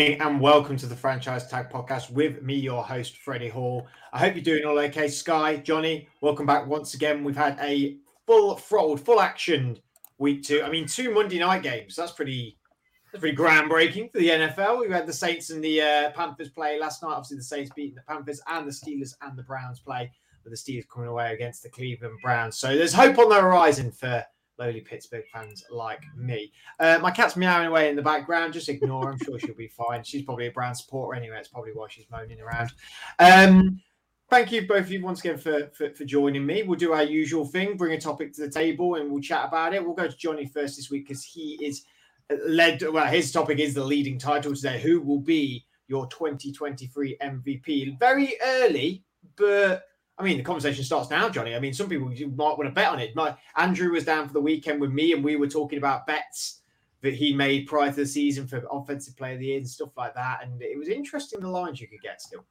and welcome to the Franchise Tag Podcast with me, your host, Freddie Hall. I hope you're doing all okay. Sky, Johnny, welcome back once again. We've had a full throttled, full action week two. I mean, two Monday night games. That's pretty pretty groundbreaking for the NFL. We had the Saints and the uh, Panthers play last night. Obviously, the Saints beating the Panthers and the Steelers and the Browns play, with the Steelers coming away against the Cleveland Browns. So there's hope on the horizon for lowly Pittsburgh fans like me. Uh, my cat's meowing away in the background. Just ignore her. I'm sure she'll be fine. She's probably a Brown supporter anyway. It's probably why she's moaning around. Um, thank you both of you once again for, for, for joining me. We'll do our usual thing, bring a topic to the table, and we'll chat about it. We'll go to Johnny first this week because he is led. Well, his topic is the leading title today. Who will be your 2023 MVP? Very early, but I mean, the conversation starts now, Johnny. I mean, some people might want to bet on it. My Andrew was down for the weekend with me, and we were talking about bets that he made prior to the season for offensive player of the year and stuff like that. And it was interesting the lines you could get still.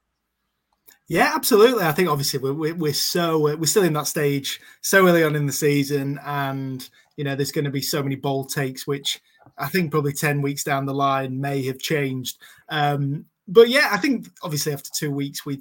Yeah, absolutely. I think obviously we're, we're so we're still in that stage so early on in the season, and you know there's going to be so many bold takes, which I think probably ten weeks down the line may have changed. Um, but yeah, I think obviously after two weeks with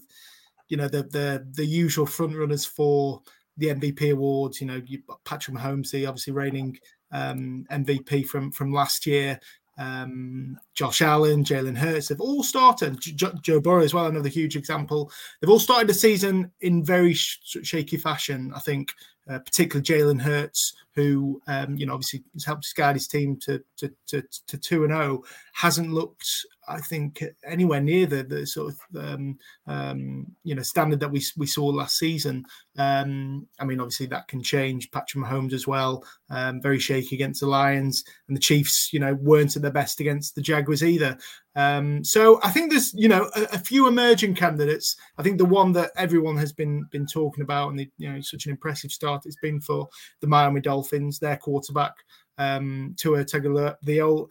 you know the the the usual front runners for the MVP awards. You know, you, Patrick Mahomes, the obviously reigning um, MVP from from last year. Um, Josh Allen, Jalen Hurts, they've all started. Joe, Joe Burrow as well, another huge example. They've all started the season in very sh- shaky fashion. I think, uh, particularly Jalen Hurts, who um, you know obviously has helped guide his team to to to, to two and zero, oh, hasn't looked I think anywhere near the, the sort of um, um, you know standard that we we saw last season. Um, I mean, obviously that can change. Patrick Mahomes as well, um, very shaky against the Lions, and the Chiefs, you know, weren't at their best against the Jaguars either. Um, so I think there's you know a, a, few emerging candidates. I think the one that everyone has been been talking about, and the, you know such an impressive start it's been for the Miami Dolphins, their quarterback um, Tua Tagovailoa,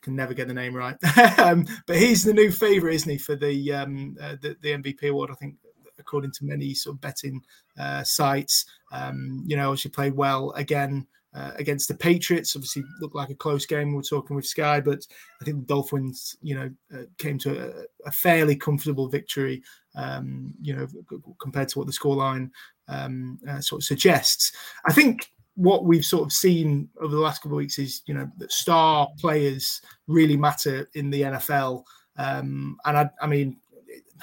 can never get the name right. um, but he's the new favourite, isn't he, for the, um, uh, the, the MVP award? I think, according to many sort of betting uh, sites. Um, you know, she played well again uh, against the Patriots. Obviously, looked like a close game. We are talking with Sky, but I think the Dolphins, you know, uh, came to a, a, fairly comfortable victory. Um, you know, compared to what the scoreline um, uh, sort of suggests. I think what we've sort of seen over the last couple of weeks is, you know, that star players really matter in the NFL. Um, and I, I mean,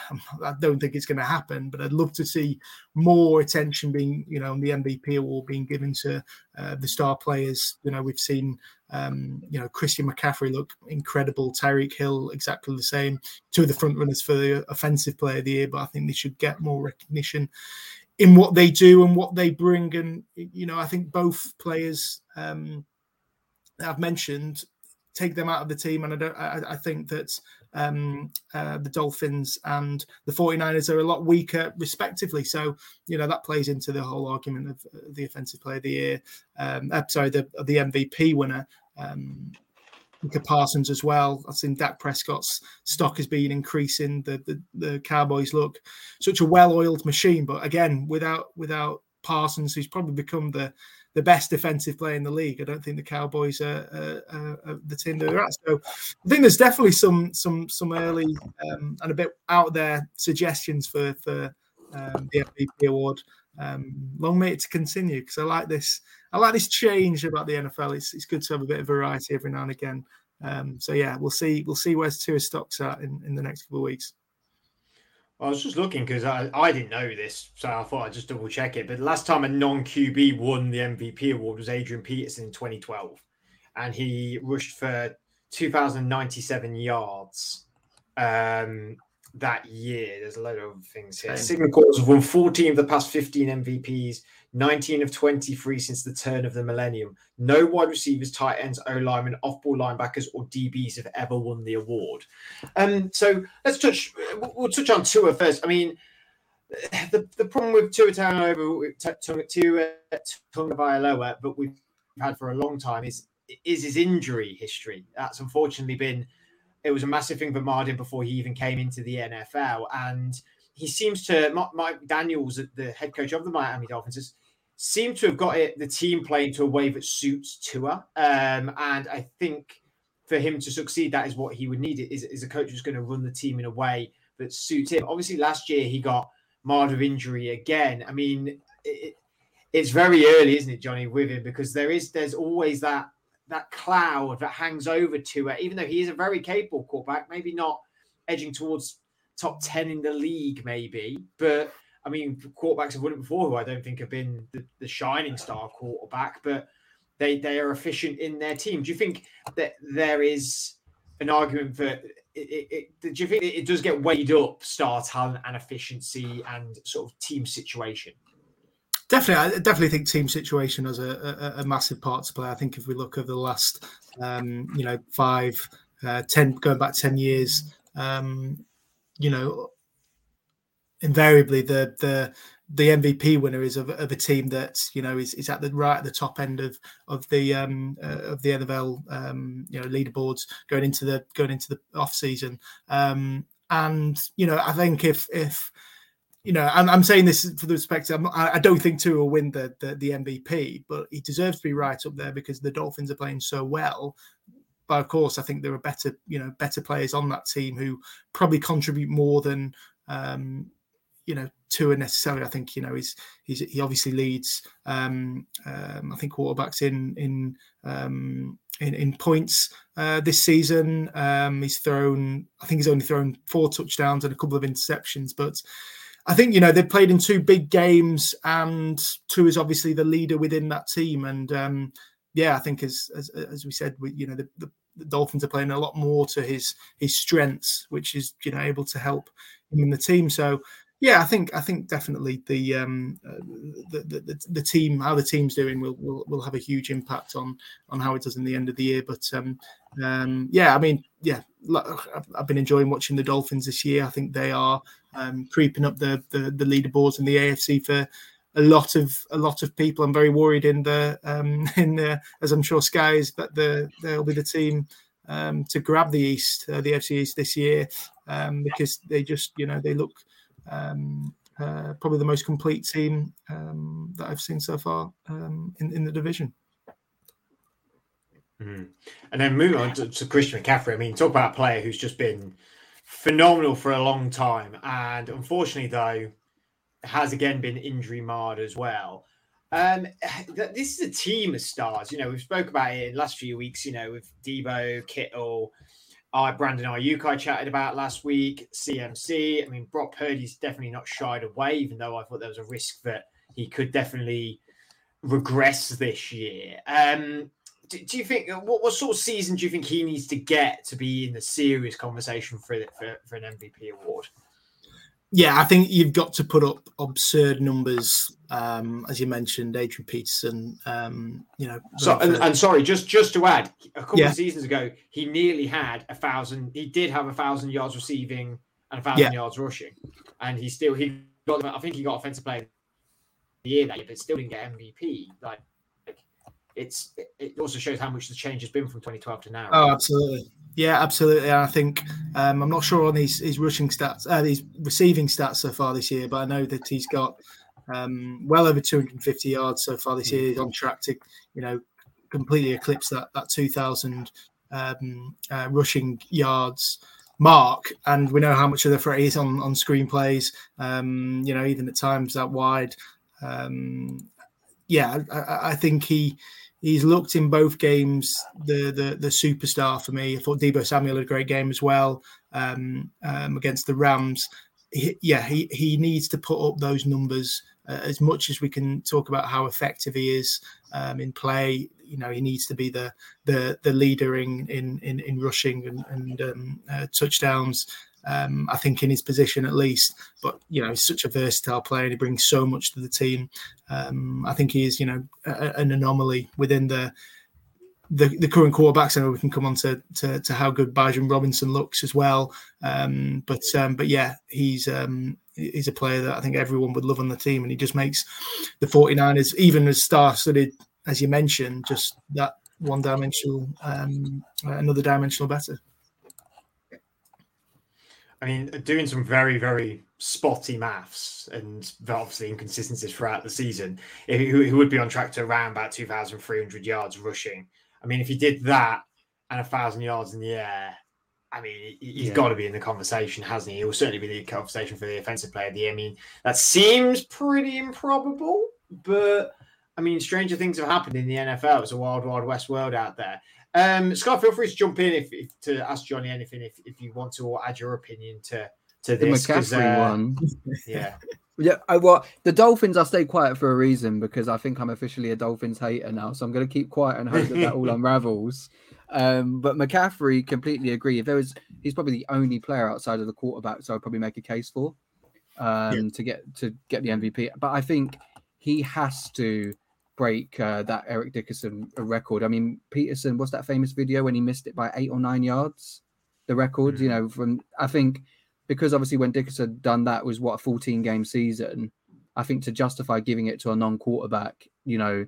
I don't think it's going to happen, but I'd love to see more attention being, you know, the MVP award being given to uh, the star players. You know, we've seen, um, you know, Christian McCaffrey look incredible, Tyreek Hill exactly the same, two of the front runners for the offensive player of the year, but I think they should get more recognition in what they do and what they bring. And you know, I think both players um, I've mentioned take them out of the team, and I don't. I, I think that um, uh, the Dolphins and the 49ers are a lot weaker, respectively. So you know that plays into the whole argument of uh, the offensive player of the year. Um, uh, sorry, the the MVP winner. Um, Micah Parsons as well. I've seen Dak Prescott's stock has been increasing. The the, the Cowboys look such a well-oiled machine, but again, without without Parsons, who's probably become the the best defensive play in the league. I don't think the Cowboys are, are, are the team they're at. So I think there's definitely some some some early um, and a bit out there suggestions for for um, the MVP award. Um, long may it to continue because I like this. I like this change about the NFL. It's it's good to have a bit of variety every now and again. Um, so yeah, we'll see. We'll see where Tua stocks at in, in the next couple of weeks. I was just looking because I, I didn't know this, so I thought I'd just double check it. But the last time a non QB won the MVP award was Adrian Peterson in 2012, and he rushed for 2,097 yards. Um, that year. There's a lot of things here. Sigma Corps have won 14 of the past 15 MVPs, 19 of 23 since the turn of the millennium. No wide receivers, tight ends, O linemen, off ball linebackers, or DBs have ever won the award. Um, so let's touch. We'll touch on Tua first. I mean, the, the problem with Tua Tagovailoa, Tua Tagovailoa, but we've had for a long time is is his injury history. That's unfortunately been it was a massive thing for Martin before he even came into the NFL. And he seems to, Mike Daniels, the head coach of the Miami Dolphins, seemed to have got it, the team playing to a way that suits Tua. Um, and I think for him to succeed, that is what he would need. Is, is a coach who's going to run the team in a way that suits him. Obviously, last year he got marred of injury again. I mean, it, it's very early, isn't it, Johnny, with him because there is there's always that that cloud that hangs over to it. Even though he is a very capable quarterback, maybe not edging towards top ten in the league, maybe, but. I mean, quarterbacks have won it before, who I don't think have been the, the shining star quarterback, but they they are efficient in their team. Do you think that there is an argument that it, it, it, do you think it does get weighed up star talent and efficiency and sort of team situation? Definitely, I definitely think team situation has a, a, a massive part to play. I think if we look over the last, um, you know, five, uh, ten, going back ten years, um, you know, invariably the the the MVP winner is of, of a team that you know is, is at the right at the top end of of the um, uh, of the NFL um, you know leaderboards going into the going into the off season. Um, and you know, I think if if you know, I'm, I'm saying this for the perspective. I, I don't think Tua will win the, the the MVP, but he deserves to be right up there because the Dolphins are playing so well but of course, I think there are better, you know, better players on that team who probably contribute more than um, you know Tua necessarily. I think you know he's, he's he obviously leads. Um, um, I think quarterbacks in in um, in, in points uh, this season. Um, he's thrown. I think he's only thrown four touchdowns and a couple of interceptions, but. I think you know they've played in two big games, and Tua is obviously the leader within that team. And um, yeah, I think as as, as we said, we, you know the, the, the Dolphins are playing a lot more to his his strengths, which is you know able to help him in the team. So yeah, I think I think definitely the um, uh, the, the, the team how the team's doing will, will will have a huge impact on on how it does in the end of the year. But um, um, yeah, I mean, yeah, I've, been enjoying watching the Dolphins this year. I think they are um, creeping up the, the the leaderboards in the AFC for a lot of a lot of people. I'm very worried in the um, in the, as I'm sure Sky is that the they'll be the team um, to grab the East, uh, the FC East this year, because they just you know they look um, uh, probably the most complete team um, that I've seen so far um, in, in the division. Mm. And then move on to, to, Christian McCaffrey. I mean, talk about a player who's just been phenomenal for a long time, and unfortunately, though, has again been injury marred as well. Um, this is a team of stars. You know, we've spoke about it in last few weeks. You know, with Deebo, Kittle, uh, Brandon Aiyuk I chatted about last week, CMC. I mean, Brock Purdy's definitely not shied away, even though I thought there was a risk that he could definitely regress this year. Um, do, do, you think what, what sort of season do you think he needs to get to be in the serious conversation for for, for an MVP award? Yeah, I think you've got to put up absurd numbers, um, as you mentioned, Adrian Peterson. Um, you know, so and, and, sorry, just just to add, a couple yeah. of seasons ago, he nearly had a thousand. He did have a thousand yards receiving and a thousand yeah. yards rushing, and he still he got. I think he got offensive player of the year that year, but still didn't get MVP. Like, it's it also shows how much the change has been from 2012 to now. Oh, absolutely. Yeah, absolutely. I think um, I'm not sure on his, his rushing stats, uh, his receiving stats so far this year, but I know that he's got um, well over 250 yards so far this year. He's on track to, you know, completely eclipse that that 2,000 um, uh, rushing yards mark. And we know how much of the threat is on on screenplays. Um, you know, even at times that wide. Um, yeah, I, I think he he's looked in both games the the the superstar for me. I thought Deebo Samuel had a great game as well um, um, against the Rams. He, yeah, he he needs to put up those numbers uh, as much as we can talk about how effective he is um, in play. You know, he needs to be the the the leader in in in, in rushing and, and um, uh, touchdowns um, I think in his position at least. But you know, he's such a versatile player and he brings so much to the team. Um, I think he is, you know, a, an anomaly within the the, the current quarterbacks. I know we can come on to, to, to how good Bijan Robinson looks as well. Um, but um, but yeah, he's um, he's a player that I think everyone would love on the team, and he just makes the 49ers, even as star-studded as you mentioned, just that one dimensional, um, another dimensional better. I mean, doing some very, very spotty maths and obviously inconsistencies throughout the season, he, he would be on track to around about 2,300 yards rushing. I mean, if he did that and a thousand yards in the air. I mean, he's Yeah. got to be in the conversation, hasn't he? He will certainly be the conversation for the offensive player of the year. I mean, that seems pretty improbable, but I mean, stranger things have happened in the NFL. It's a wild, wild west world out there. Um, Scott, feel free to jump in if, if to ask Johnny anything if, if you want to, or add your opinion to to The this. 'cause, McCaffrey uh, one. yeah, Yeah, I, well, the Dolphins. I stay quiet for a reason because I think I'm officially a Dolphins hater now. So I'm going to keep quiet and hope that that all unravels. Um, but McCaffrey, completely agree. If there was, he's probably the only player outside of the quarterback, so I'd probably make a case for um, to get to get the MVP. But I think he has to break uh, that Eric Dickerson record. I mean, Peterson, what's that famous video when he missed it by eight or nine yards? The record, you Mhm. know, from I think because obviously when Dickerson done that was what a 14 game season. I think to justify giving it to a non-quarterback, you know,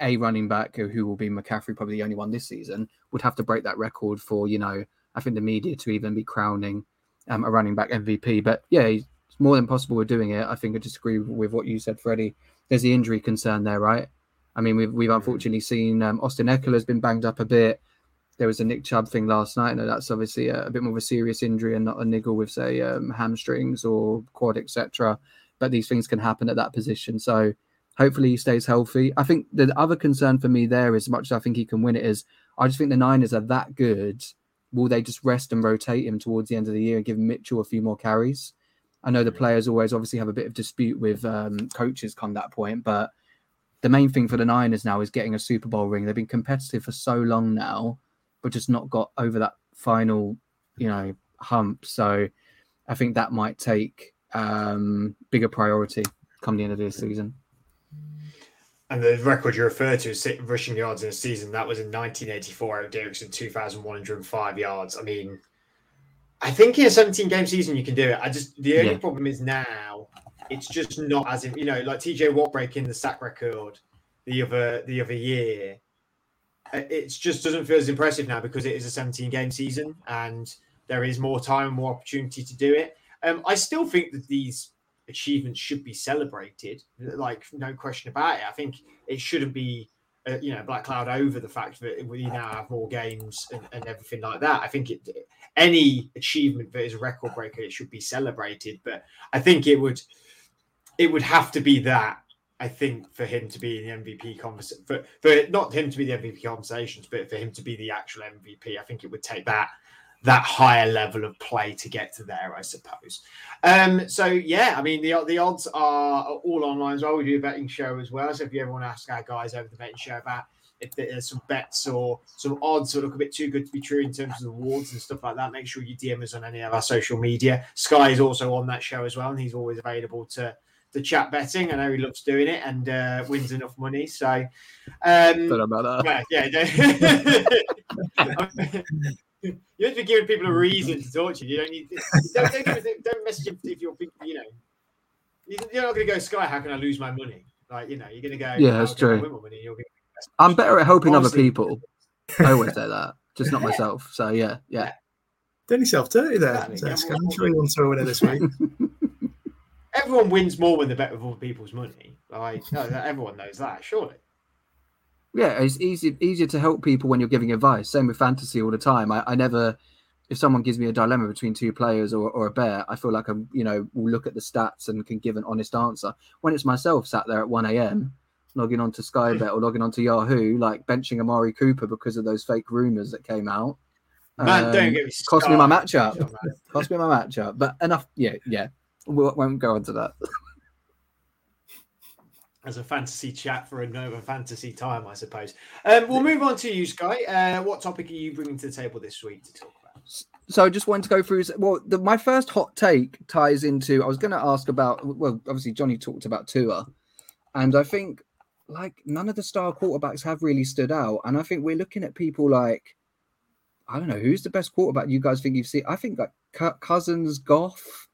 a running back who, will be McCaffrey, probably the only one this season, would have to break that record for you know. I think the media to even be crowning um, a running back MVP. But yeah, more than possible we're doing it. I think I disagree with what you said, Freddie. There's the injury concern there, right? I mean, we've we've unfortunately seen um, Austin Ekeler has been banged up a bit. There was a Nick Chubb thing last night. No, that's obviously a, a bit more of a serious injury and not a niggle with, say, um, hamstrings or quad, etc. But these things can happen at that position. So hopefully he stays healthy. I think the other concern for me there, as much as I think he can win it, is I just think the Niners are that good. Will they just rest and rotate him towards the end of the year and give Mitchell a few more carries? I know the players always obviously have a bit of dispute with um, coaches come that point, but the main thing for the Niners now is getting a Super Bowl ring. They've been competitive for so long now, but just not got over that final, you know, hump. So I think that might take um, bigger priority come the end of this season. and the record you referred to rushing yards in a season. That was in 1984. Eric Dickerson, 2,105 yards. I mean, I think in a 17 game season you can do it. I just the only Yeah. problem is now it's just not as if you know, like TJ Watt breaking the sack record the other the other year. uh, It just doesn't feel as impressive now because it is a 17 game season and there is more time, and more opportunity to do it. Um, I still think that these achievements should be celebrated, like no question about it. I think it shouldn't be, uh, you know, black cloud over the fact that we now have more games and, and everything like that. I think it, any achievement that is a record breaker, it should be celebrated. But I think it would, it would have to be that. I think for him to be in the MVP conversation, for, for not him to be the MVP conversations, but for him to be the actual MVP, I think it would take that that higher level of play to get to there, I suppose. Um, so yeah, I mean the the odds are all online as well. We do a betting show as well. So if you ever want to ask our guys over the betting show about if there's some bets or some odds that look a bit too good to be true in terms of the awards and stuff like that, make sure you DM us on any of our social media. Sky is also on that show as well, and he's always available to to chat betting. I know he loves doing it and uh, wins enough money. So um, about that. yeah, yeah. you have to be giving people a reason to talk to you. You don't need. Don't, don't, give it- don't message him if you're, you know, you're not going to go Sky. How can I lose my money? Like you know, you're going to go. Yeah, that's true. win my money?" You're gonna, I'm better at helping other people. I always say that, just not myself. So yeah, yeah. Done yourself dirty there. Exactly. Zesk. Yeah, I'm sure he wants to win it this week. Everyone wins more when they bet with other people's money. Like no, everyone knows that, surely. Yeah, it's easy easier to help people when you're giving advice. Same with fantasy all the time. I, I never, if someone gives me a dilemma between two players or, or a bear, I feel like I'm, you know, will look at the stats and can give an honest answer. When it's myself sat there at 1 a.m. logging on to Sky Bet or logging on to Yahoo, like benching Amari Cooper because of those fake rumors that came out. Man, um, don't get me cost me my matchup. Cost me my matchup. But enough. Yeah, yeah. We won't go on to that. as a fantasy chat for another fantasy time, I suppose. Um, we'll move on to you, Sky. Uh, what topic are you bringing to the table this week to talk about? so I just wanted to go through. Well, the, my first hot take ties into. I was going to ask about. Well, obviously Johnny talked about Tua, and I think like none of the star quarterbacks have really stood out. And I think we're looking at people like I don't know who's the best quarterback you guys think you've seen. I think like Cousins, Goff.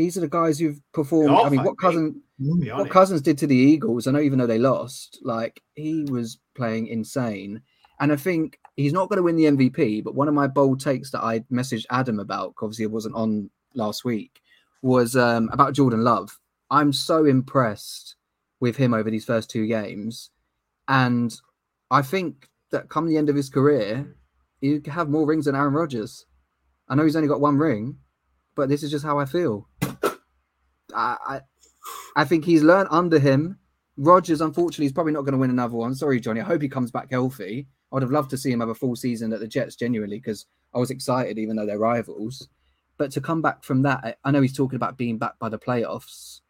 These are the guys who've performed. I mean, what think. Cousin? What. Cousins did to the Eagles, I know even though they lost, like he was playing insane. And I think he's not going to win the MVP, but one of my bold takes that I messaged Adam about, obviously it wasn't on last week, was um, about Jordan Love. I'm so impressed with him over these first two games. And I think that come the end of his career, you have more rings than Aaron Rodgers. I know he's only got one ring, but this is just how I feel. I, I, I think he's learned under him. Rodgers, unfortunately, is probably not going to win another one. Sorry, Johnny. I hope he comes back healthy. I would have loved to see him have a full season at the Jets, genuinely, because I was excited, even though they're rivals. But to come back from that, I know he's talking about being back by the playoffs,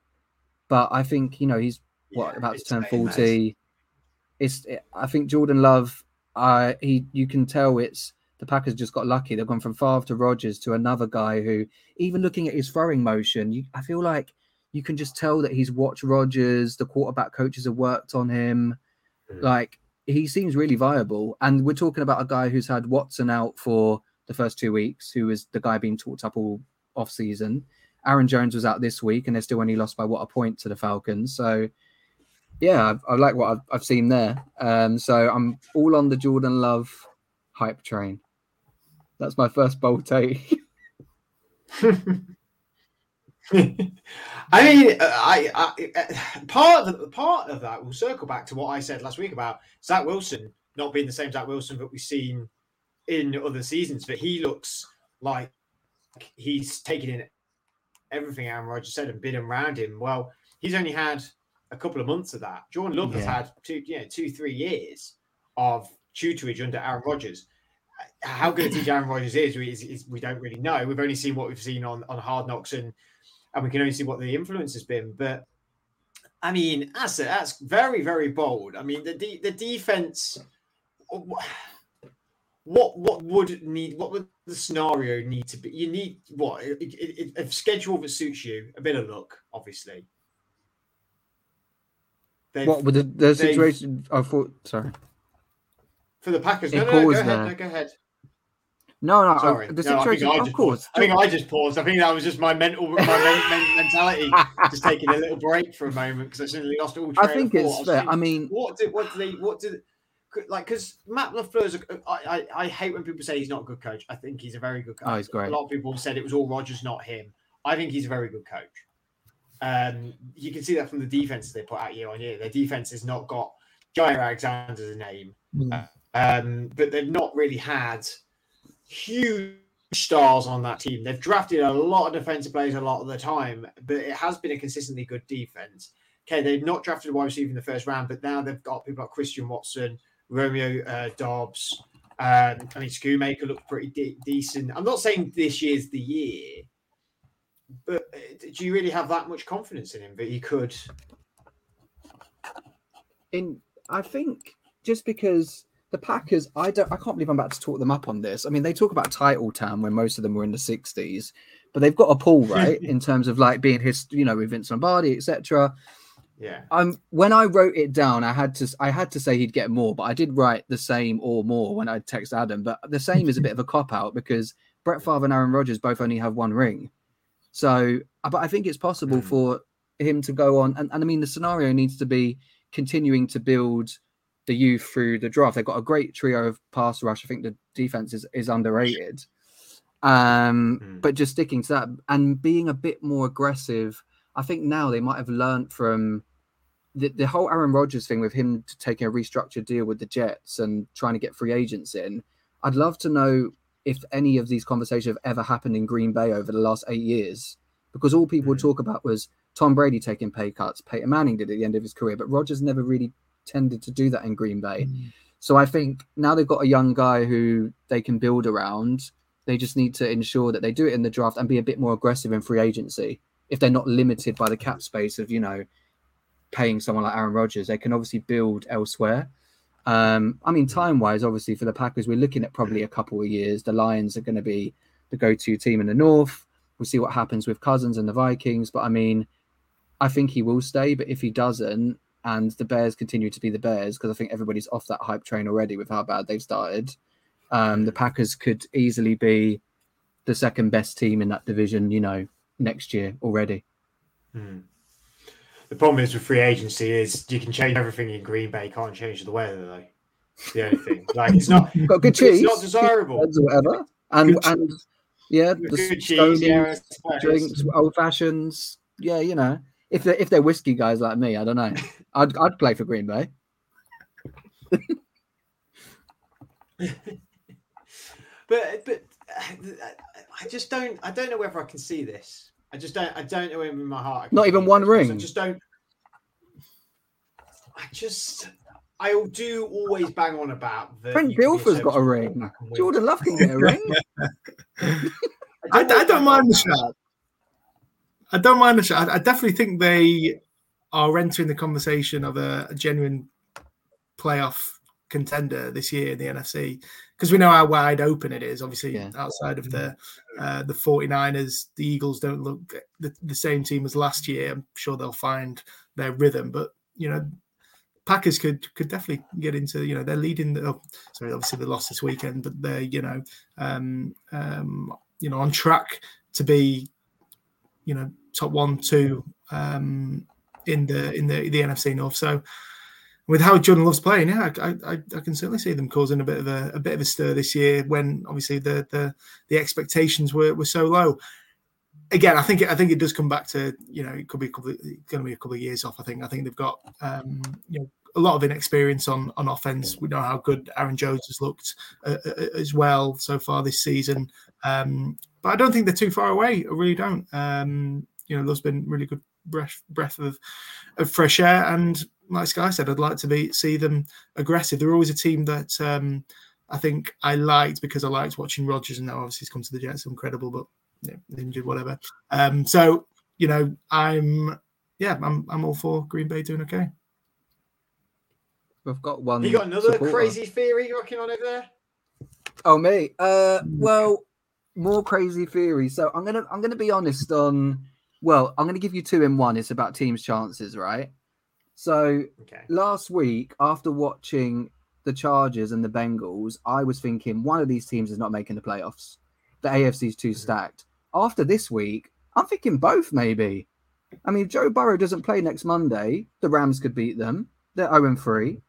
but I think you know he's what Yeah, about to turn forty. It's I think Jordan Love. Uh, he you can tell it's the Packers just got lucky. They've gone from Favre to Rodgers to another guy who, even looking at his throwing motion, you, I feel like you can just tell that he's watched Rodgers. The quarterback coaches have worked on him. Mm. Like he seems really viable. And we're talking about a guy who's had Watson out for the first two weeks, who is the guy being talked up all off season. Aaron Jones was out this week, and they're still only lost by what a point to the Falcons. So, yeah, I, I like what I've, I've seen there. Um, so I'm all on the Jordan Love hype train. That's my first bold take. I mean, uh, I, I uh, part of the, part of that will circle back to what I said last week about Zach Wilson not being the same Zach Wilson that we've seen in other seasons, but he looks like he's taken in everything Aaron Rodgers said and been around him. Well, he's only had a couple of months of that. Jordan Love has had two, you know, two, three years of tutorage under Aaron Rodgers. How good a teacher Aaron Rodgers is, is, is we don't really know. We've only seen what we've seen on, on Hard Knocks and and we can only see what the influence has been. But I mean, that's that's very very bold. I mean, the de- the defense. What what would need? What would the scenario need to be? You need what? It, it, it- a schedule that suits you. A bit of luck, obviously. They've- what with the, the situation? I thought, sorry. For the Packers? No, no, no, go ahead. No, go ahead. No, no, I- Sorry. the No, I situation, I of just course. I think I just paused. I think that was just my mental my men, men, mentality, just taking a little break for a moment because I suddenly lost all. I think it's was fair. thinking, I mean, what did what did they what do like because Matt LaFleur's a, I, I I hate when people say he's not a good coach. I think he's a very good coach. Oh, he's great. A lot of people said it was all Rodgers, not him. I think he's a very good coach. Um, you can see that from the defense they put out year on year. Their defense has not got Jaire Alexander's name, Mm. Um, but they've not really had huge stars on that team. They've drafted a lot of defensive players a lot of the time, but it has been a consistently good defense. Okay, they've not drafted a wide receiver in the first round, but now they've got people like Christian Watson, Romeo uh, Doubs. Um, I mean, Schoonmaker looked pretty de- decent. I'm not saying this year's the year, but uh, do you really have that much confidence in him that he could? in I think just because the Packers, I don't, I can't believe I'm about to talk them up on this. I mean, they talk about title town when most of them were in the '60s, but they've got a pull right in terms of like being his, you know, with Vince Lombardi, etc. Yeah, Um, when I wrote it down, I had to, I had to say he'd get more, but I did write the same or more when I text Adam. But the same is a bit of a cop out because Brett Favre and Aaron Rodgers both only have one ring. So, uh, but I think it's possible Mm. for him to go on, and, and I mean, the scenario needs to be continuing to build the youth through the draft. They've got a great trio of pass rush. I think the defense is, is underrated. Um, Mm. but just sticking to that and being a bit more aggressive. I think now they might have learned from the, the whole Aaron Rodgers thing with him taking a restructured deal with the Jets and trying to get free agents in. I'd love to know if any of these conversations have ever happened in Green Bay over the last eight years, because all people would Mm. talk about was Tom Brady taking pay cuts. Peyton Manning did at the end of his career, but Rodgers never really tended to do that in Green Bay. So I think now they've got a young guy who they can build around. They just need to ensure that they do it in the draft and be a bit more aggressive in free agency. If they're not limited by the cap space of, you know, paying someone like Aaron Rodgers, they can obviously build elsewhere. Um, I mean, time wise, obviously for the Packers, we're looking at probably a couple of years. The Lions are going to be the go to team in the North. We'll see what happens with Cousins and the Vikings. But I mean, I think he will stay. But if he doesn't, and the Bears continue to be the Bears, because I think everybody's off that hype train already with how bad they've started, um, the Packers could easily be the second best team in that division, you know, next year already. Hmm. The problem is with free agency is you can change everything in Green Bay, can't change the weather though. The only thing. Like it's not got good it's cheese, not desirable. or whatever, and Good and yeah, Good the cheese, yeah, drinks, old fashions. Yeah, you know, if they're, if they're whiskey guys like me, I don't know. I'd I'd play for Green Bay. but but uh, I just don't. I don't know whether I can see this. I just don't. I don't know in my heart. Not even one ring. I just don't. I just. I do always bang on about the. Trent Dilfer's got a ring. Jordan Love can get a ring. I, I, I, don't mind the shot. I don't mind the shot. I, I, definitely think they are entering the conversation of a, a genuine playoff contender this year in the NFC because we know how wide open it is. Obviously, yeah. outside of the uh, the 49ers, the Eagles don't look the, the same team as last year. I'm sure they'll find their rhythm, but you know, Packers could could definitely get into you know they're leading. The, oh, sorry, obviously they lost this weekend, but they're you know um, um, you know on track to be you know top one two um, in the in the the NFC North. So with how Jordan Love's playing, yeah, I, I, I, can certainly see them causing a bit of a, a bit of a stir this year when obviously the the, the expectations were, were so low. Again, I think it, I think it does come back to you know it could be a couple of, going to be a couple of years off. I think I think they've got um, you know a lot of inexperience on on offense. We know how good Aaron Jones has looked uh, uh, uh, as well so far this season, um, but I don't think they're too far away. I really don't. Um, you know, there's been really good breath breath of of fresh air and like Sky said, I'd like to be see them aggressive. They're always a team that um, I think I liked because I liked watching Rodgers, and now obviously he's come to the Jets, incredible, but yeah, injured, whatever. Um, so you know, I'm yeah, I'm I'm all for Green Bay doing okay. We've got one. You got another supporter. crazy theory rocking on over there? Oh me. Uh, well, more crazy theories. So I'm gonna I'm gonna be honest on. Well, I'm gonna give you two in one. It's about teams' chances, right? So okay. last week, after watching the Chargers and the Bengals, I was thinking one of these teams is not making the playoffs. The AFC is too mm-hmm. stacked. After this week, I'm thinking both maybe. I mean, Joe Burrow doesn't play next Monday. The Rams could beat them. They're 0 3.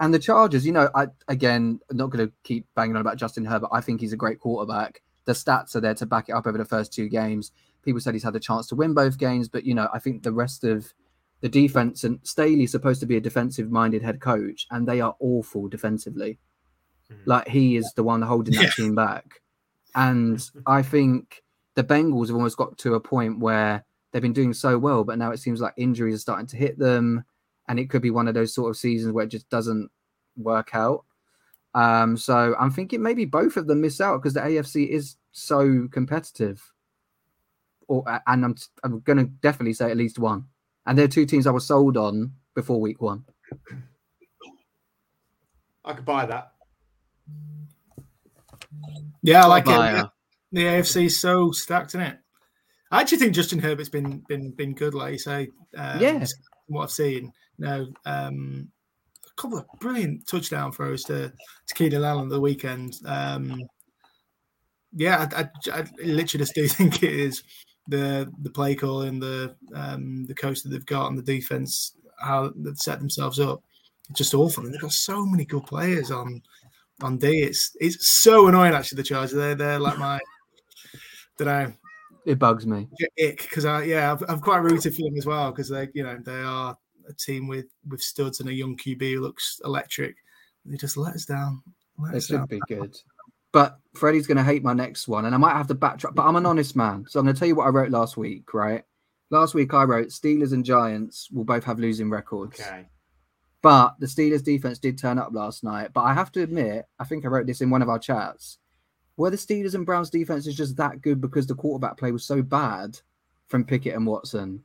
And the Chargers, you know, I again, I'm not going to keep banging on about Justin Herbert. I think he's a great quarterback. The stats are there to back it up over the first two games. People said he's had a chance to win both games, but you know, I think the rest of the defense and Staley's supposed to be a defensive minded head coach, and they are awful defensively. Mm-hmm. Like he is the one holding that yeah. team back. And I think the Bengals have almost got to a point where they've been doing so well, but now it seems like injuries are starting to hit them. And it could be one of those sort of seasons where it just doesn't work out. Um, so I'm thinking maybe both of them miss out because the AFC is so competitive. Or and I'm I'm going to definitely say at least one. And they're two teams I was sold on before week one. I could buy that. Yeah, I like it. The AFC is so stacked in it. I actually think Justin Herbert's been been been good, like you say. Um, yeah. What I've seen. You know, um, a couple of brilliant touchdown throws to, to Keenan Allen at the weekend. Um, yeah, I, I, I, literally just do think it is the the play call and the um, the coach that they've got and the defense how they've set themselves up. It's just awful. And they've got so many good players on on D. It's it's so annoying actually. The Chargers they're they're like my don't know. It bugs me. Ick because I yeah I've, I'm quite rooted for them as well because they you know they are a team with with studs and a young QB who looks electric. They just let us down. Let they us should down. be good. But Freddie's going to hate my next one, and I might have to backtrack. But I'm an honest man, so I'm going to tell you what I wrote last week. Right, last week I wrote Steelers and Giants will both have losing records. Okay. But the Steelers defense did turn up last night. But I have to admit, I think I wrote this in one of our chats. Were the Steelers and Browns defense is just that good because the quarterback play was so bad from Pickett and Watson?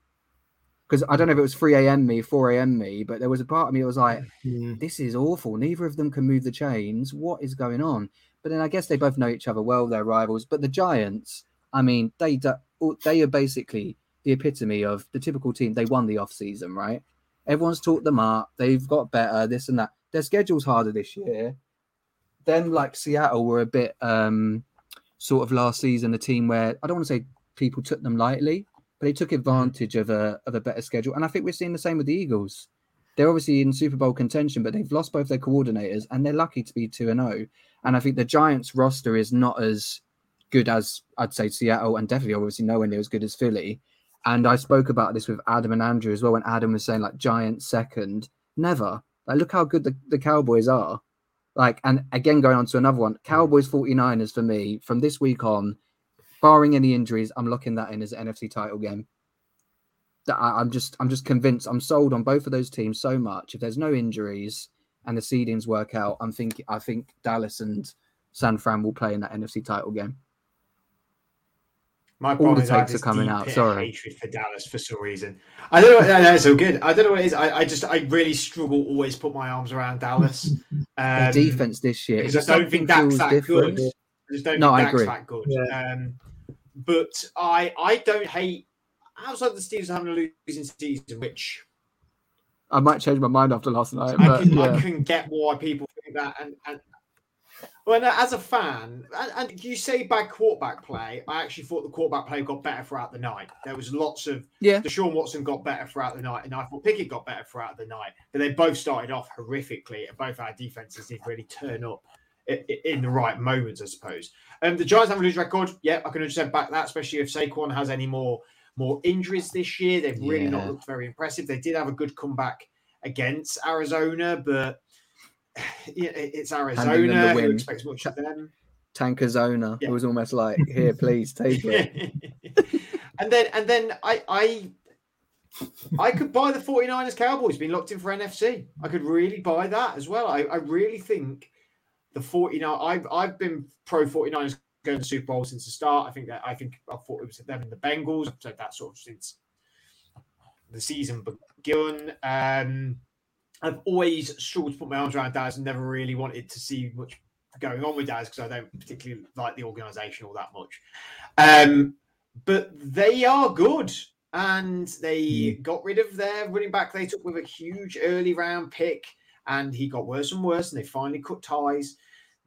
Because I don't know if it was 3 a.m. me, 4 a.m. me, but there was a part of me that was like, mm. this is awful. Neither of them can move the chains. What is going on? But then I guess they both know each other well. They're rivals. But the Giants, I mean, they do, they are basically the epitome of the typical team. They won the off season, right? Everyone's taught them up. They've got better. This and that. Their schedule's harder this year. Then, like Seattle, were a bit um, sort of last season, a team where I don't want to say people took them lightly, but they took advantage of a of a better schedule. And I think we're seeing the same with the Eagles. They're obviously in Super Bowl contention, but they've lost both their coordinators, and they're lucky to be two and zero. Oh. And I think the Giants roster is not as good as I'd say Seattle, and definitely obviously nowhere near as good as Philly. And I spoke about this with Adam and Andrew as well. When Adam was saying like Giants second, never. Like look how good the, the Cowboys are. Like, and again, going on to another one, Cowboys 49ers for me from this week on, barring any injuries, I'm locking that in as an NFC title game. That I, I'm just, I'm just convinced, I'm sold on both of those teams so much. If there's no injuries and the seedings work out, I'm thinking, I think Dallas and San Fran will play in that NFC title game. My All problem the is I have takes are coming out, sorry. hatred for Dallas for some reason. I don't know. No, no, it's all good. I don't know what it is. I, I just I really struggle always put my arms around Dallas. Their Um, defense this year, because it's I don't think that's feels that different. good. I just don't No, think I Dak's agree. that good. Yeah. Um, but I I don't hate outside the Steelers having a losing season, which I might change my mind after last night, I but can, I can get why people think that. And, and well, no, as a fan, and, and you say bad quarterback play, I actually thought the quarterback play got better throughout the night. There was lots of yeah, The Deshaun Watson got better throughout the night, and I thought Pickett got better throughout the night. But they both started off horrifically, and both our defenses did really turn up in the right moments, I suppose. Um, the Giants have a lose record. Yeah, I can understand back that, especially if Saquon has any more more injuries this year. They've really not looked very impressive. They did have a good comeback against Arizona, but it's them the Arizona. Who expects much of them? Tankazona. Yeah. It was almost like, here, please take it. and then and then I I I could buy the 49ers Cowboys being locked in for NFC. I could really buy that as well. I, I really think the 49 I've I've been pro 49ers going to Super Bowl since the start. I think that I think I thought it was them and the Bengals. I've said that sort of since the season begun. Um I've always struggled to put my arms around Dallas and never really wanted to see much going on with Dallas because I don't particularly like the organization all that much. Um, but they are good. And they got rid of their running back they took with a huge early round pick, and he got worse and worse, and they finally cut ties.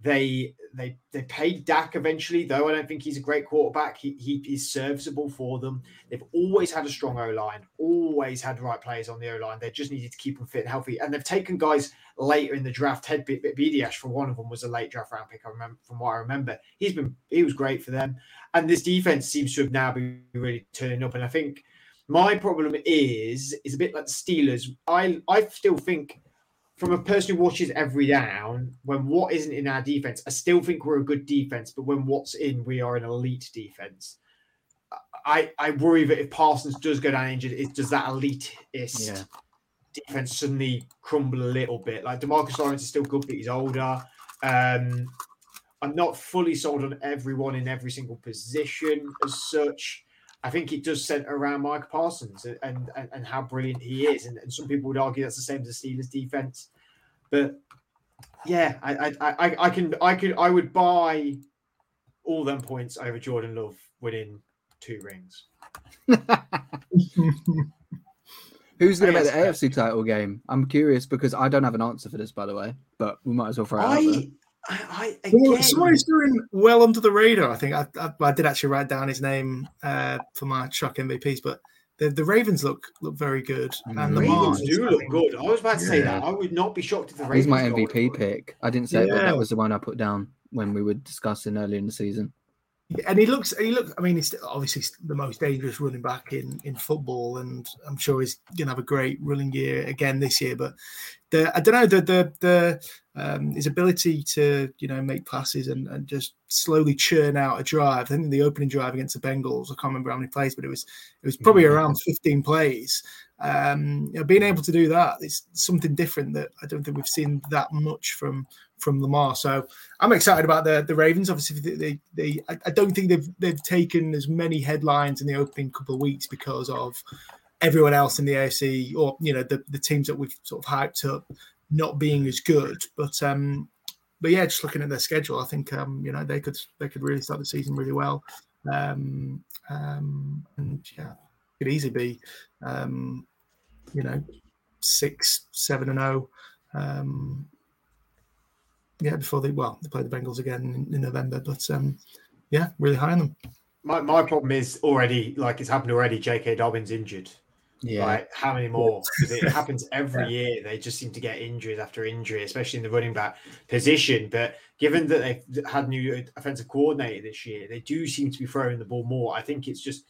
They they they paid Dak eventually, though I don't think he's a great quarterback. He, he is serviceable for them. They've always had a strong O line, always had right players on the O line. They just needed to keep them fit and healthy. And they've taken guys later in the draft. Ted B- Biadasz, for one of them, was a late draft round pick. I remember from what I remember. He's been he was great for them. And this defense seems to have now been really turning up. And I think my problem is is a bit like the Steelers. I I still think from a person who watches every down, when what isn't in our defense, I still think we're a good defense, but when what's in, we are an elite defense. I, I worry that if Parsons does go down injured, it does that elitist Yeah. defense suddenly crumble a little bit. Like DeMarcus Lawrence is still good, but he's older. Um, I'm not fully sold on everyone in every single position as such. I think it does center around Mike Parsons and and, and, how brilliant he is. And, and some people would argue that's the same as the Steelers defense. But yeah, I I, I, I can I could I would buy all them points over Jordan Love winning two rings. Who's going to make the AFC title game? I'm curious because I don't have an answer for this, by the way, but we might as well throw it out there. I I, I Well, again, someone who's doing well under the radar. I think I, I, I did actually write down his name uh, for my shock MVPs, but the, the Ravens look look very good, And and the the Ravens Mars, do I look good. I was about to say Yeah. that. I would not be shocked if the Ravens. He's my MVP it. pick. I didn't say it, but that was the one I put down when we were discussing earlier in the season. and he looks he looks. I mean, he's obviously the most dangerous running back in in football, and I'm sure he's going to have a great running year again this year. But the I don't know the the the um, his ability to you know make passes and, and just slowly churn out a drive. I think the opening drive against the Bengals, I can't remember how many plays, but it was it was probably Mhm. around 15 plays. Um, you know, being able to do that is something different that I don't think we've seen that much from from Lamar. So I'm excited about the the Ravens. Obviously, they, they, I don't think they've they've taken as many headlines in the opening couple of weeks because of everyone else in the AFC or you know the the teams that we've sort of hyped up not being as good. But um, but yeah, just looking at their schedule, I think um, you know they could they could really start the season really well. Um, um, and yeah, could easily be um, you know six, seven, and zero. Um, yeah, before they well they play the Bengals again in, in November, but um, yeah, really high on them. My my problem is already like it's happened already. J.K. Dobbins injured. Yeah. Right? How many more? Because it happens every year. They just seem to get injuries after injury, especially in the running back position. But given that they've had new offensive coordinator this year, they do seem to be throwing the ball more. I think it's just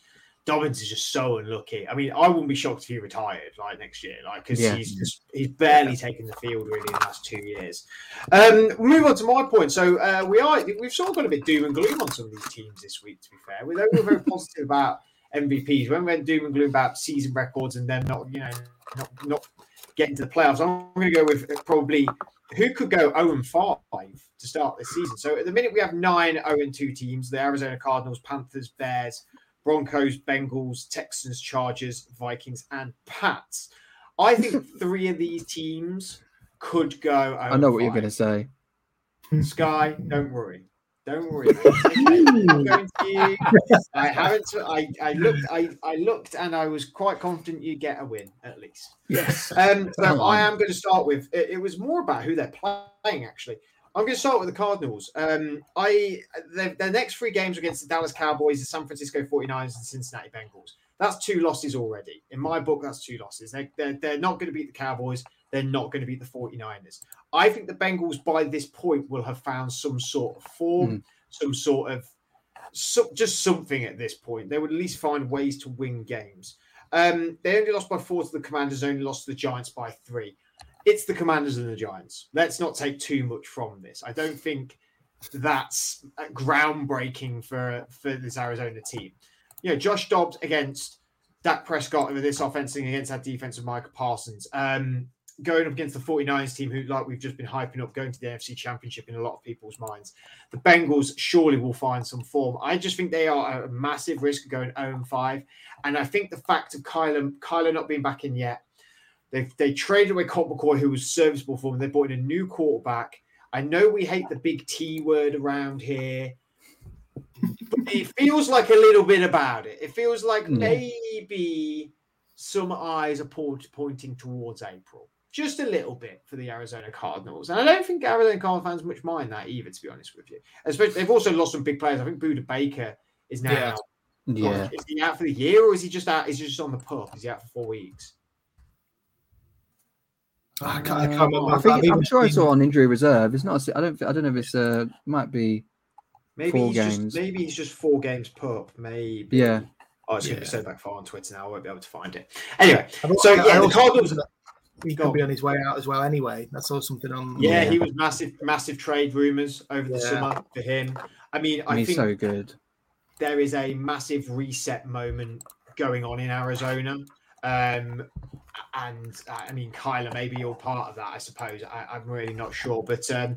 Dobbins is just so unlucky. I mean, I wouldn't be shocked if he retired like next year, like because Yeah. he's just he's barely taken the field really in the last two years. Um, move on to my point. So uh, we are we've sort of got a bit doom and gloom on some of these teams this week. To be fair, we were very positive about MVPs. When we're doom and gloom about season records and then not you know not not getting to the playoffs, I'm going to go with uh, probably who could go 0 and 5 to start this season. So at the minute we have nine 0 and 2 teams: the Arizona Cardinals, Panthers, Bears. Broncos, Bengals, Texans, Chargers, Vikings, and Pats. I think three of these teams could go. I know what you're going oh to say. Sky, don't worry. Don't worry. To- I haven't. I, I looked. I, I looked, and I was quite confident you'd get a win at least. Yes. Um, so Come I am going to start with. It, it was more about who they're playing. Actually, I'm going to start with the Cardinals. Um, I their, their next three games are against the Dallas Cowboys, the San Francisco 49ers, and the Cincinnati Bengals. That's two losses already. In my book, that's two losses. They, they're, they're not going to beat the Cowboys. They're not going to beat the 49ers. I think the Bengals by this point will have found some sort of form, some sort of so, just something at this point. They would at least find ways to win games. Um, they only lost by four to the Commanders, only lost to the Giants by three. It's the Commanders and the Giants. Let's not take too much from this. I don't think that's groundbreaking for for this Arizona team. You know, Josh Dobbs against Dak Prescott with this offense against that defense of Micah Parsons. Um, going up against the 49ers team, who, like we've just been hyping up, going to the NFC Championship in a lot of people's minds. The Bengals surely will find some form. I just think they are a massive risk of going 0 5. And I think the fact of Kyler, Kyler not being back in yet, they they traded away Colt McCoy, who was serviceable for them. They brought in a new quarterback. I know we hate the big T word around here, but it feels like a little bit about it. It feels like Yeah. maybe some eyes are pointing towards April, just a little bit for the Arizona Cardinals. And I don't think Arizona Cardinals fans much mind that either, to be honest with you. Especially they've also lost some big players. I think Budda Baker is now. Yeah. Yeah. Is he out for the year or is he just out? Is he just on the pup? Is he out for four weeks? I can't, I can't remember. I think I'm even sure I saw on injury reserve. It's not. a- I don't. I don't know if it's. Uh, might be. Maybe Four he's games. just maybe he's just four games pup. Maybe. Yeah. Oh, it's going to be so back far on Twitter now. I won't be able to find it. Anyway, so yeah, the also Cardinals. Think that He Go could be on. on his way out as well. Anyway, I saw something on. Yeah, Yeah. he was massive, massive trade rumors over the Yeah. summer for him. I mean, I he's think so good. there is a massive reset moment going on in Arizona. Um, and uh, I mean, Kyler, maybe you're part of that, I suppose. I, I'm really not sure. But um,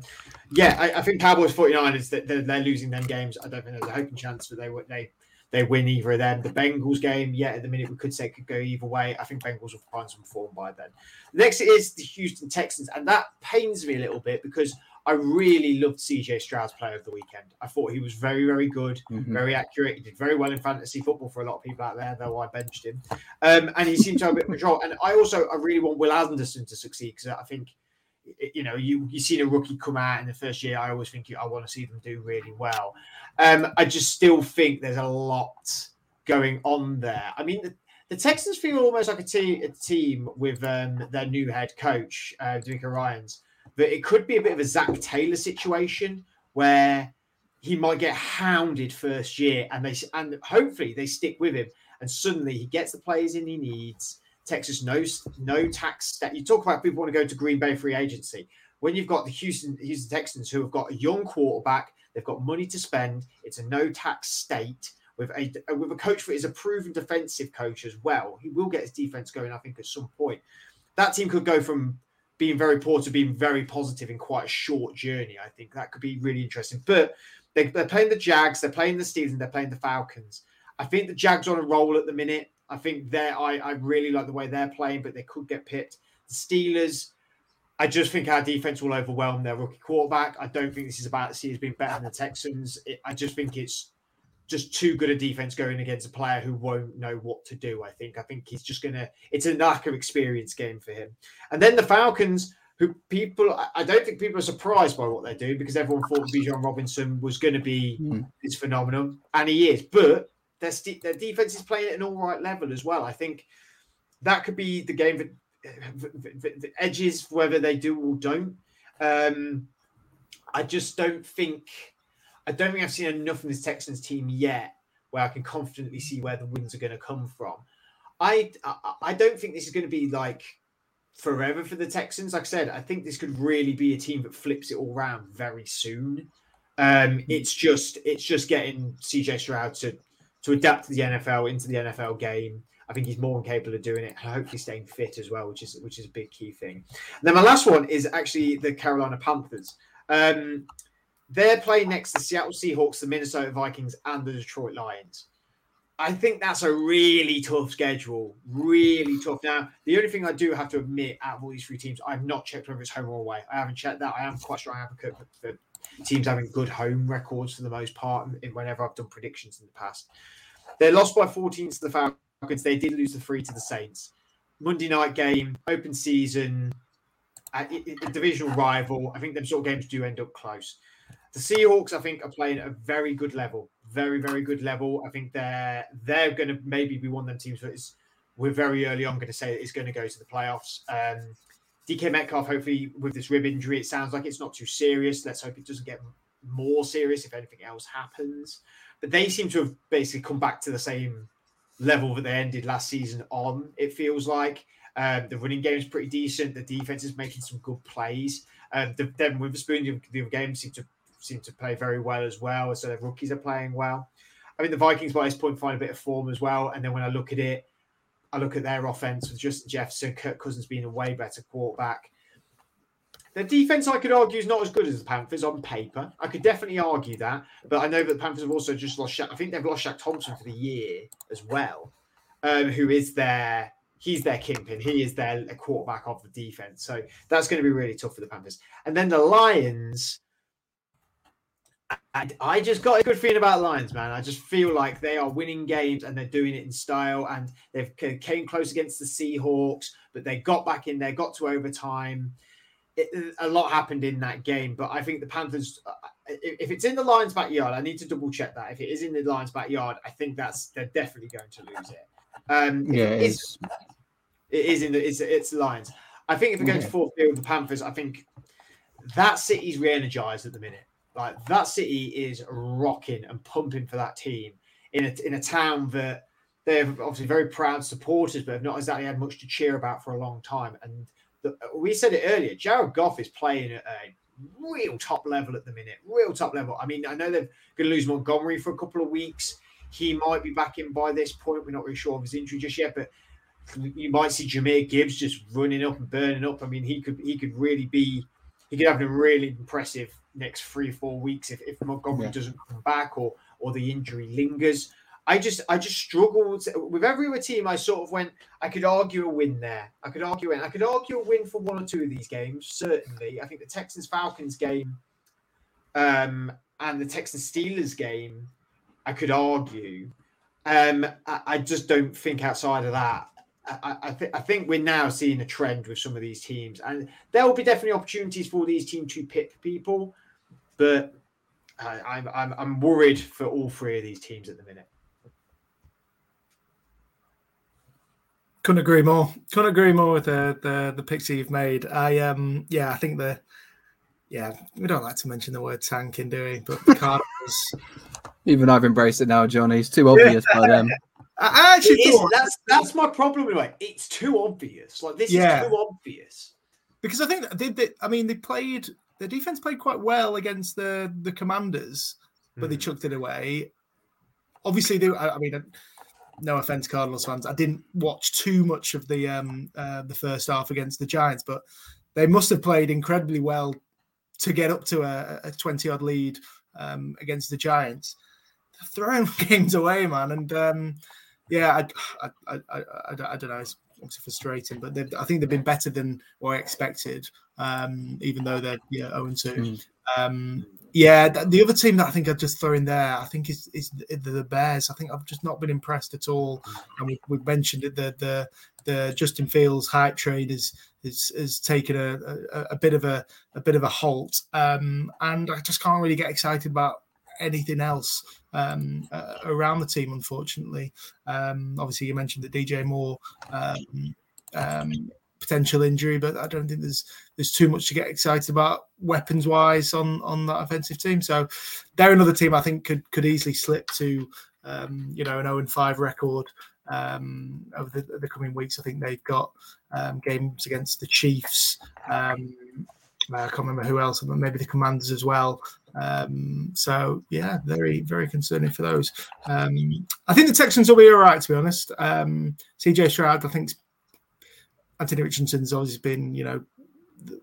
yeah, I, I think Cowboys 49ers, that they're, they're losing them games. I don't think there's a hoping chance that they would they they win either of them. The Bengals game, yeah, at the minute we could say it could go either way. I think Bengals will find some form by then. Next is the Houston Texans, and that pains me a little bit because I really loved CJ Stroud's play of the weekend. I thought he was very, very good Mhm. very accurate. He did very well in fantasy football for a lot of people out there, though I benched him. Um, and he seemed to have a bit of control. And I also, I really want Will Anderson to succeed because I think, you know, you you seen a rookie come out in the first year. I always think I want to see them do really well. Um, I just still think there's a lot going on there. I mean, the, the Texans feel almost like a, te- a team with um, their new head coach, uh, DeMeco Ryans, that it could be a bit of a Zac Taylor situation where he might get hounded first year, and they and hopefully they stick with him, and suddenly he gets the players in he needs. Texas no no tax stat. You talk about people want to go to Green Bay free agency when you've got the Houston Houston Texans who have got a young quarterback, they've got money to spend. It's a no tax state with a with a coach that is a proven defensive coach as well. He will get his defense going, I think, at some point. That team could go from being very poor to being very positive in quite a short journey. I think that could be really interesting. But they, they're playing the Jags, they're playing the Steelers, and they're playing the Falcons. I think the Jags are on a roll at the minute. I think they're I, I really like the way they're playing, but they could get pipped. The Steelers, I just think our defense will overwhelm their rookie quarterback. I don't think this is about the Steelers being better than the Texans. It, I just think it's just too good a defense going against a player who won't know what to do. I think. I think he's just gonna. It's a lack of experience game for him. And then the Falcons, who people, I- I don't think people are surprised by what they're doing because everyone thought Bijan Robinson was going to be Mm. this phenomenon, and he is. But their st- their defense is playing at an all right level as well. I think that could be the game that the edges whether they do or don't. Um, I just don't think I don't think I've seen enough from this Texans team yet where I can confidently see where the wins are going to come from. I, I I don't think this is going to be like forever for the Texans. Like I said, I think this could really be a team that flips it all around very soon. Um, it's just it's just getting CJ Stroud to to adapt to the NFL into the NFL game. I think he's more than capable of doing it, and hopefully staying fit as well, which is which is a big key thing. And then my last one is actually the Carolina Panthers. Um, they're playing next to the Seattle Seahawks, the Minnesota Vikings, and the Detroit Lions. I think that's a really tough schedule, really tough. Now, the only thing I do have to admit out of all these three teams, I've not checked whether it's home or away. I haven't checked that. I am quite sure I haven't advocate for teams having good home records for the most part. Whenever I've done predictions in the past, they lost by 14 to the Falcons. They did lose the three to the Saints. Monday night game, open season, a, a divisional rival. I think them sort of games do end up close. The Seahawks, I think, are playing at a very good level, very, very good level. I think they're they're going to maybe be one of them teams that is we're very early on going to say is going to go to the playoffs. Um, DK Metcalf, hopefully, with this rib injury, it sounds like it's not too serious. Let's hope it doesn't get more serious if anything else happens. But they seem to have basically come back to the same level that they ended last season on. It feels like um, the running game is pretty decent. The defense is making some good plays. Um, the, Devon Witherspoon, the other game, seem to seem to play very well as well. So the rookies are playing well. I mean, the Vikings by this point find a bit of form as well. And then when I look at it, I look at their offense with Justin Jefferson, Kirk Cousins being a way better quarterback. The defense, I could argue, is not as good as the Panthers on paper. I could definitely argue that, but I know that the Panthers have also just lost. I think they've lost Shaq Thompson for the year as well, um, who is their he's their kingpin. He is their quarterback of the defense. So that's going to be really tough for the Panthers. And then the Lions. I, I just got a good feeling about Lions, man. I just feel like they are winning games and they're doing it in style. And they've came close against the Seahawks, but they got back in there, got to overtime. It, a lot happened in that game, but I think the Panthers. Uh, if it's in the Lions' backyard, I need to double check that. If it is in the Lions' backyard, I think that's they're definitely going to lose it. Um, yeah, it is. It is in the it's it's Lions. I think if we're going Yeah. to Ford Field, the Panthers, I think that city's re-energized at the minute. Like that city is rocking and pumping for that team in a in a town that they're obviously very proud supporters, but have not exactly had much to cheer about for a long time. And the, we said it earlier, Jared Goff is playing at a real top level at the minute, real top level. I mean, I know they're going to lose Montgomery for a couple of weeks. He might be back in by this point. We're not really sure of his injury just yet, but you might see Jahmyr Gibbs just running up and burning up. I mean, he could he could really be he could have a really impressive next three four weeks if, if Montgomery Yeah. doesn't come back or or the injury lingers. I just I just struggled with every other team. I sort of went. I could argue a win there. I could argue. I could argue a win for one or two of these games. Certainly, I think the Texans Falcons game, um, and the Texans Steelers game, I could argue. Um, I, I just don't think outside of that. I, I, I, th- I think we're now seeing a trend with some of these teams, and there will be definitely opportunities for these teams to pick people, but I, I'm, I'm I'm worried for all three of these teams at the minute. Couldn't agree more. Couldn't agree more with the the the picks you've made. I um yeah, I think the yeah we don't like to mention the word tanking, do we? But the Cardinals. Even I've embraced it now, Johnny. It's too obvious by them. I I actually It is, thought that's that's my problem with it. It's too obvious. Like this Yeah. is too obvious. because I think they, they I mean they played the defense played quite well against the the Commanders, but they Mm. chucked it away. Obviously, they, I, I mean, no offense, Cardinals fans. I didn't watch too much of the um uh, the first half against the Giants, but they must have played incredibly well to get up to a, twenty odd lead um, against the Giants. They're throwing games away, man, and um, yeah, I, I, I, I, I, I don't know. It's obviously frustrating, but I think they've been better than what I expected, um, even though they're yeah, 0 2. Mm. Um, yeah, th- the other team that I think I'd just throw in there, I think is is the, the Bears. I think I've just not been impressed at all. And we, we mentioned it, the the the Justin Fields hype train has has, has taken a, a, a bit of a a bit of a halt, um, and I just can't really get excited about anything else um, uh, around the team. Unfortunately, um, obviously you mentioned the DJ Moore. Um, um, potential injury, but I don't think there's there's too much to get excited about weapons wise on on that offensive team. So they're another team I think could could easily slip to um, you know, an 0 5 record um, over the, the, coming weeks. I think they've got um, games against the Chiefs. Um, I can't remember who else, but maybe the Commanders as well. Um, so yeah, very very concerning for those. Um, I think the Texans will be all right, to be honest. Um, CJ Stroud, I think Anthony Richardson's always been, you know, the,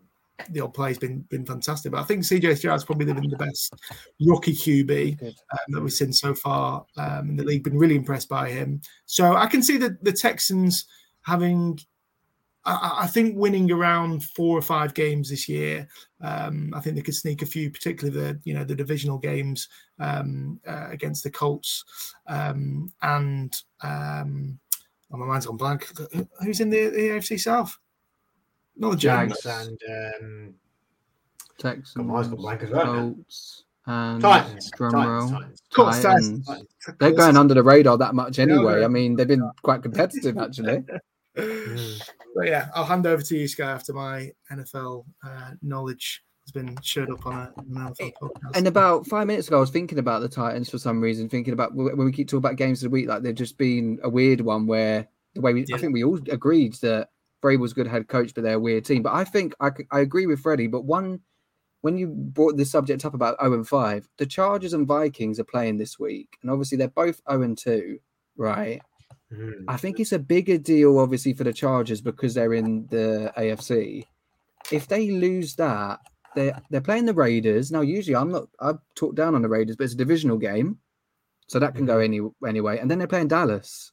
the old play's been been fantastic. But I think CJ Stroud's probably been the best rookie QB um, that we've seen so far um, in the league. Been really impressed by him. So I can see the the Texans having I, I, think winning around four or five games this year. Um, I think they could sneak a few, particularly the you know the divisional games um, uh, against the Colts um, and um, oh, my mind's gone blank. Who's in the, the AFC South? Not the Jags and um, Texans. Got my blank as well. Colts. And Titans, Drumroll. Titans, Colts, Titans. Titans. They're going under the radar that much anyway. Yeah. I mean, they've been quite competitive actually. Mm. But yeah, I'll hand over to you, Sky, after my NFL uh, knowledge has been showed up on a, an NFL podcast. And about five minutes ago, I was thinking about the Titans for some reason, thinking about when we keep talking about games of the week, like they've just been a weird one where the way we, Yeah. I think we all agreed that Bray was a good head coach, but they're a weird team. But I think I, I agree with Freddie. But one, when you brought this subject up about 0 and 5, the Chargers and Vikings are playing this week. And obviously they're both 0 and 2, right? Mm. I think it's a bigger deal, obviously, for the Chargers because they're in the AFC. If they lose that, they're they're playing the Raiders. Now, usually I'm not I've talked down on the Raiders, but it's a divisional game. So that can go any anyway. And then they're playing Dallas.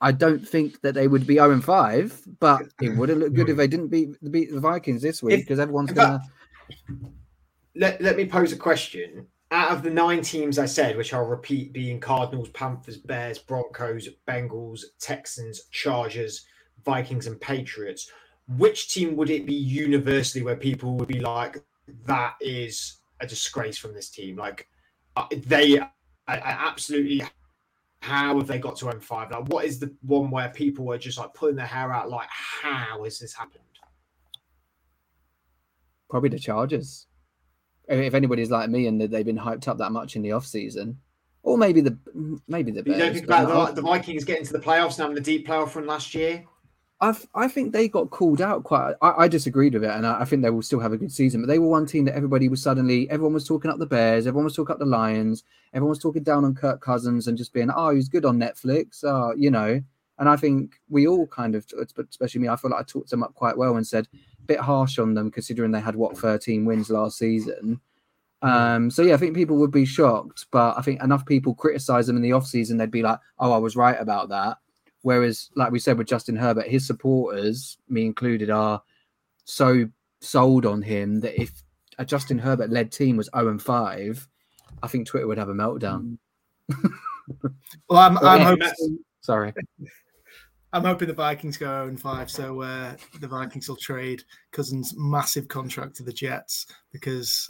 I don't think that they would be 0 and 5, but it would have looked good if they didn't beat beat the Vikings this week because everyone's gonna let, let me pose a question. Out of the nine teams I said, which I'll repeat being Cardinals, Panthers, Bears, Broncos, Bengals, Texans, Chargers, Vikings, and Patriots, which team would it be universally where people would be like, that is a disgrace from this team? Like, uh, they I, I absolutely. How have they got to M5? Like, what is the one where people are just like pulling their hair out? Like, how has this happened? probably the Chargers. If anybody's like me and they've been hyped up that much in the off season, or maybe the maybe the But you don't Bears, think about the, the Vikings getting to the playoffs and having the deep playoff run last year? I've, I think they got called out quite. I, I disagreed with it, and I, I think they will still have a good season. But they were one team that everybody was suddenly, everyone was talking up the Bears, everyone was talking up the Lions, everyone was talking down on Kirk Cousins and just being, oh, he's good on Netflix, uh, you know. And I think we all kind of, especially me, I feel like I talked them up quite well and said bit harsh on them considering they had what 13 wins last season. Um, so yeah, I think people would be shocked, but I think enough people criticize them in the off season, they'd be like, "Oh, I was right about that." Whereas, like we said with Justin Herbert, his supporters, me included, are so sold on him that if a Justin Herbert led team was 0 and 5, I think Twitter would have a meltdown. well, I'm, I'm, hoping, Sorry. I'm hoping the Vikings go 0 and 5, so uh, the Vikings will trade Cousins' massive contract to the Jets because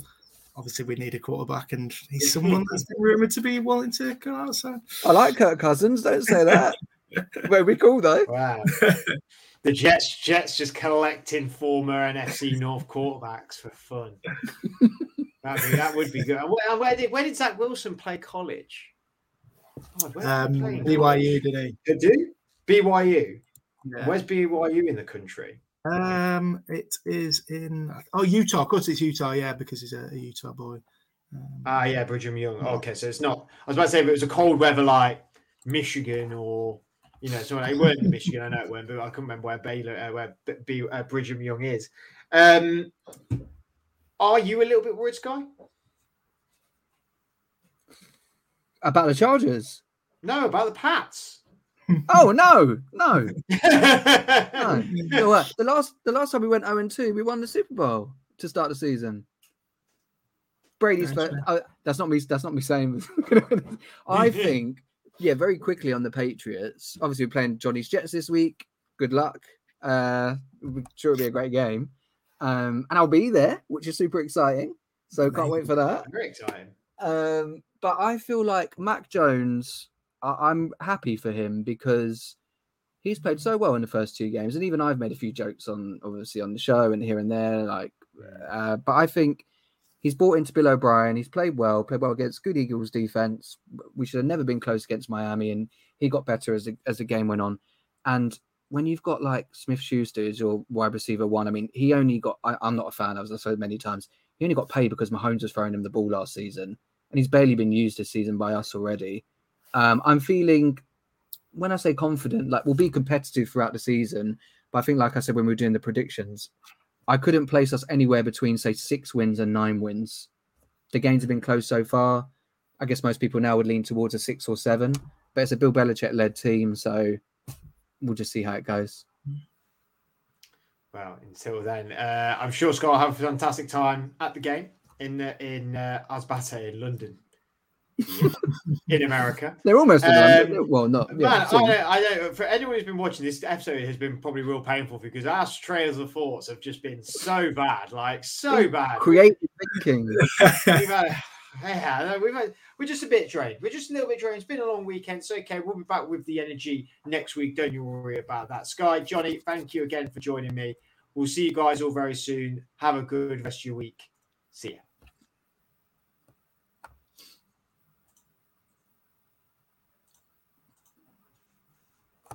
obviously we need a quarterback, and he's someone that's been rumored to be willing to go outside. I like Kirk Cousins. Don't say that. Very cool though. Wow. the Jets Jets just collecting former NFC North quarterbacks for fun. That'd be, that would be good. And Where, where did where did Zach Wilson play college? God, did Um, he play BYU, college? did he? They do? BYU. Yeah. Where's BYU in the country? Um, it is in oh Utah. Of course, it's Utah. Yeah, because he's a, a Utah boy. Um, Ah, yeah, Brigham Young. Okay, so it's not. I was about to say if it was a cold weather like Michigan or you know, so it weren't in Michigan. I know it weren't, but I couldn't remember where Baylor, uh, where B- B- uh, Brigham Young is. Um, are you a little bit worried, Sky? About the Chargers. No, about the Pats. Oh no, no, no. The last the last time we went 0 and 2, we won the Super Bowl to start the season. Brady's That's first, uh, that's not me. That's not me saying. I think, yeah, very quickly on the Patriots. Obviously, we're playing Johnny's Jets this week. Good luck. Uh, sure it'll be a great game. Um, and I'll be there, which is super exciting. So can't wait for that. Very exciting. Um, but I feel like Mac Jones, I- I'm happy for him because he's played so well in the first two games, and even I've made a few jokes on obviously on the show and here and there, like. Uh, but I think he's bought into Bill O'Brien. He's played well, played well against good Eagles defense. We should have never been close against Miami, and he got better as the, as the game went on. And when you've got like Smith Schuster as your wide receiver one, I mean, he only got, I, am not a fan, as I said many times, he only got paid because Mahomes was throwing him the ball last season. And he's barely been used this season by us already. Um, I'm feeling, when I say confident, like we'll be competitive throughout the season. But I think, like I said, when we were doing the predictions, I couldn't place us anywhere between, say, six wins and nine wins. The games have been close so far. I guess most people now would lean towards a six or seven, but it's a Bill Belichick led team. So we'll just see how it goes. Well, until then, uh, I'm sure Scott will have a fantastic time at the game in uh, in uh, Asbate in London. in America, they're almost in um, Well, not man. I, don't, I don't. For anyone who's been watching this episode, it has been probably real painful because our trails of thoughts have just been so bad, like so bad. Creative thinking. we've had, yeah, we've had, we're just a bit drained. We're just a little bit drained. It's been a long weekend. So okay. We'll be back with the energy next week. Don't you worry about that. Sky, Johnny, thank you again for joining me. We'll see you guys all very soon. Have a good rest of your week. See ya.